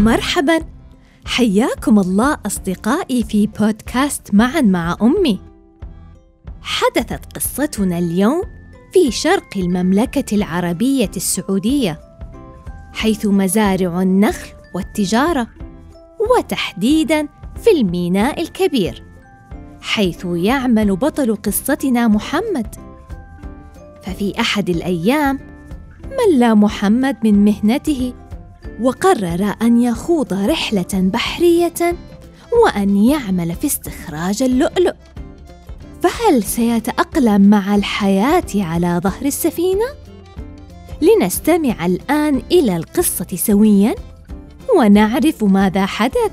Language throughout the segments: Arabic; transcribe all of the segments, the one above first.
مرحبا. حياكم الله أصدقائي في بودكاست معا مع أمي. حدثت قصتنا اليوم في شرق المملكة العربية السعودية حيث مزارع النخل والتجارة وتحديدا في الميناء الكبير حيث يعمل بطل قصتنا محمد. ففي أحد الأيام مل محمد من مهنته وقرر أن يخوض رحلة بحرية وأن يعمل في استخراج اللؤلؤ. فهل سيتأقلم مع الحياة على ظهر السفينة؟ لنستمع الآن إلى القصة سويا ونعرف ماذا حدث.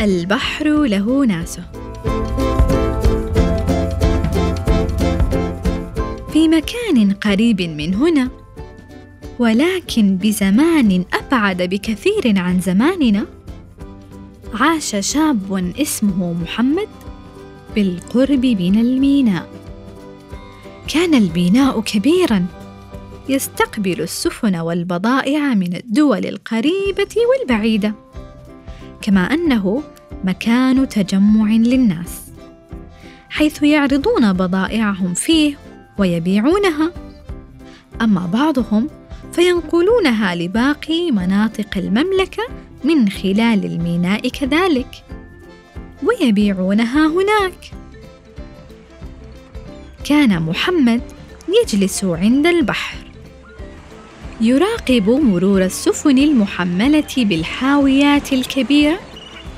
البحر له ناسه. في مكان قريب من هنا. ولكن بزمان أبعد بكثير عن زماننا. عاش شاب اسمه محمد بالقرب من الميناء. كان الميناء كبيرا يستقبل السفن والبضائع من الدول القريبة والبعيدة. كما أنه مكان تجمع للناس حيث يعرضون بضائعهم فيه ويبيعونها. أما بعضهم فينقلونها لباقي مناطق المملكة من خلال الميناء كذلك ويبيعونها هناك. كان محمد يجلس عند البحر يراقب مرور السفن المحملة بالحاويات الكبيرة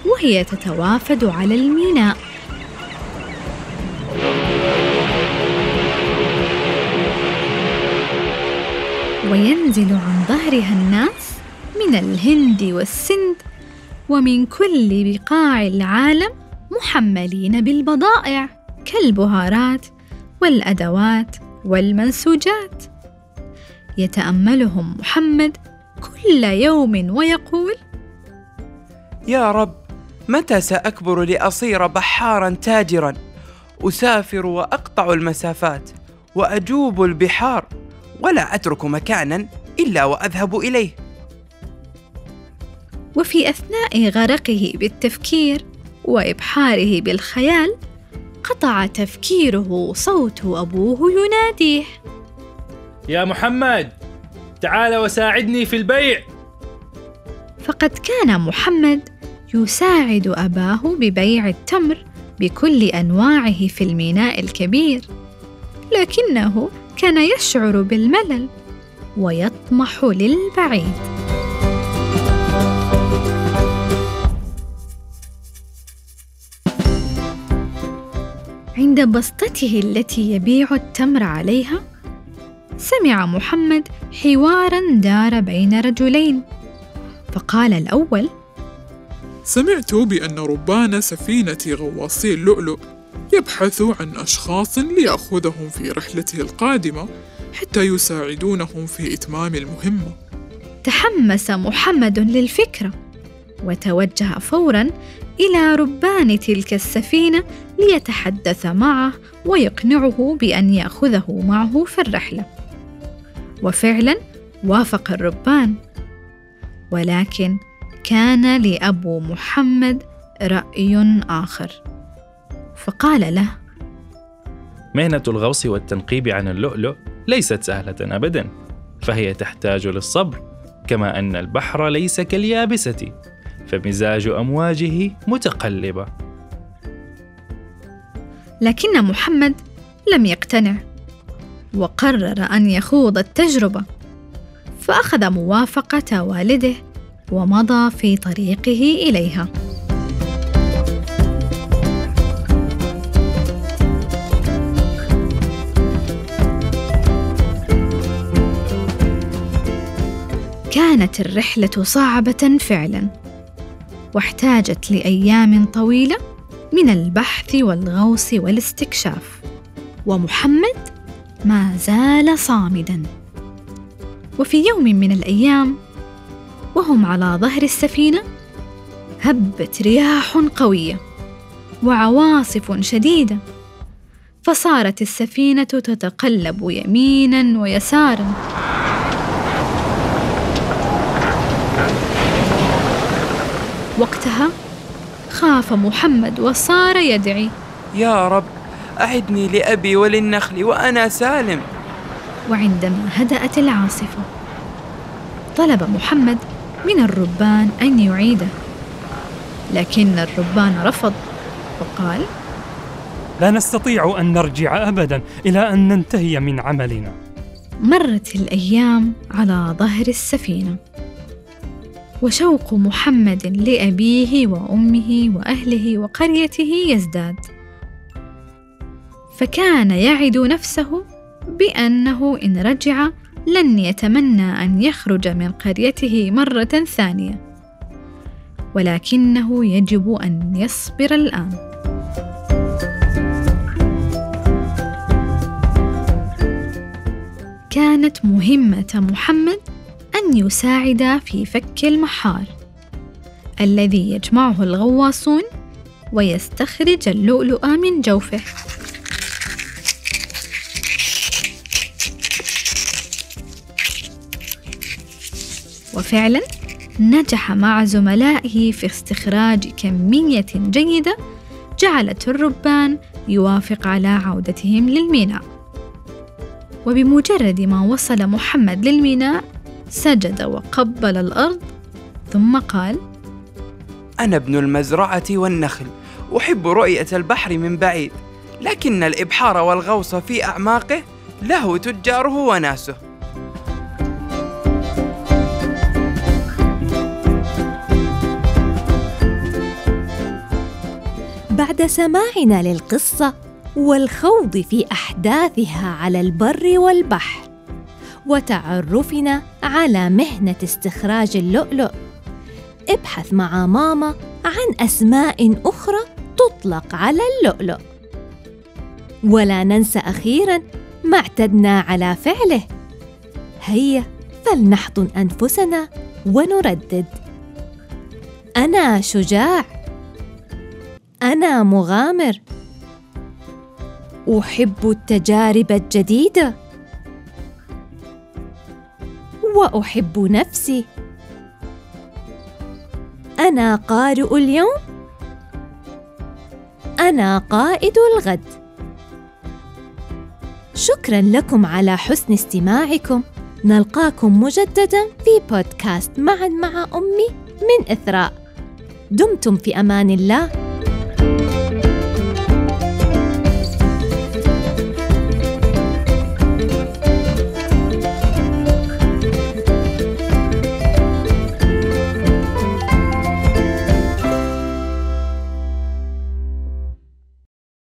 وهي تتوافد على الميناء. وينزل عن ظهرها الناس من الهند والسند ومن كل بقاع العالم محملين بالبضائع كالبهارات والأدوات والمنسوجات. يتأملهم محمد كل يوم ويقول يا رب متى سأكبر لأصير بحارا تاجرا؟ أسافر وأقطع المسافات وأجوب البحار. ولا أترك مكانا إلا وأذهب إليه. وفي أثناء غرقه بالتفكير وإبحاره بالخيال قطع تفكيره صوت أبوه يناديه. يا محمد تعال وساعدني في البيع. فقد كان محمد يساعد أباه ببيع التمر بكل أنواعه في الميناء الكبير لكنه كان يشعر بالملل ويطمح للبعيد. عند بسطته التي يبيع التمر عليها سمع محمد حوارا دار بين رجلين فقال الأول سمعت بأن ربان سفينة غواصي اللؤلؤ. يبحث عن أشخاص ليأخذهم في رحلته القادمة حتى يساعدونهم في إتمام المهمة. تحمس محمد للفكرة وتوجه فورا إلى ربان تلك السفينة ليتحدث معه ويقنعه بأن يأخذه معه في الرحلة. وفعلا وافق الربان. ولكن كان لأبو محمد رأي آخر. فقال له مهنة الغوص والتنقيب عن اللؤلؤ ليست سهلة ابدا فهي تحتاج للصبر كما أن البحر ليس كاليابسة فمزاج أمواجه متقلبة. لكن محمد لم يقتنع وقرر أن يخوض التجربة فأخذ موافقة والده ومضى في طريقه إليها. كانت الرحلة صعبة فعلا واحتاجت لأيام طويلة من البحث والغوص والاستكشاف ومحمد ما زال صامدا. وفي يوم من الأيام وهم على ظهر السفينة هبت رياح قوية وعواصف شديدة فصارت السفينة تتقلب يمينا ويسارا. وقتها خاف محمد وصار يدعي. يا رب أعدني لأبي وللنخل وأنا سالم. وعندما هدأت العاصفة طلب محمد من الربان أن يعيده. لكن الربان رفض وقال لا نستطيع أن نرجع أبدا إلى أن ننتهي من عملنا. مرت الأيام على ظهر السفينة. وشوق محمد لأبيه وأمه وأهله وقريته يزداد. فكان يعد نفسه بأنه إن رجع لن يتمنى أن يخرج من قريته مرة ثانية ولكنه يجب أن يصبر الآن. كانت مهمة محمد أن يساعد في فك المحار الذي يجمعه الغواصون ويستخرج اللؤلؤ من جوفه. وفعلا نجح مع زملائه في استخراج كمية جيدة جعلت الربان يوافق على عودتهم للميناء. وبمجرد ما وصل محمد للميناء سجد وقبل الأرض ثم قال أنا ابن المزرعة والنخل أحب رؤية البحر من بعيد لكن الإبحار والغوص في أعماقه له تجاره وناسه. بعد سماعنا للقصة والخوض في أحداثها على البر والبحر. وتعرفنا على مهنة استخراج اللؤلؤ. ابحث مع ماما عن أسماء أخرى تطلق على اللؤلؤ. ولا ننسى أخيراً ما اعتدنا على فعله. هيا فلنحضن أنفسنا ونردد. أنا شجاع. أنا مغامر. أحب التجارب الجديدة. وأحب نفسي. أنا قارئ اليوم. أنا قائد الغد. شكرا لكم على حسن استماعكم. نلقاكم مجددا في بودكاست معا مع أمي من إثراء. دمتم في أمان الله.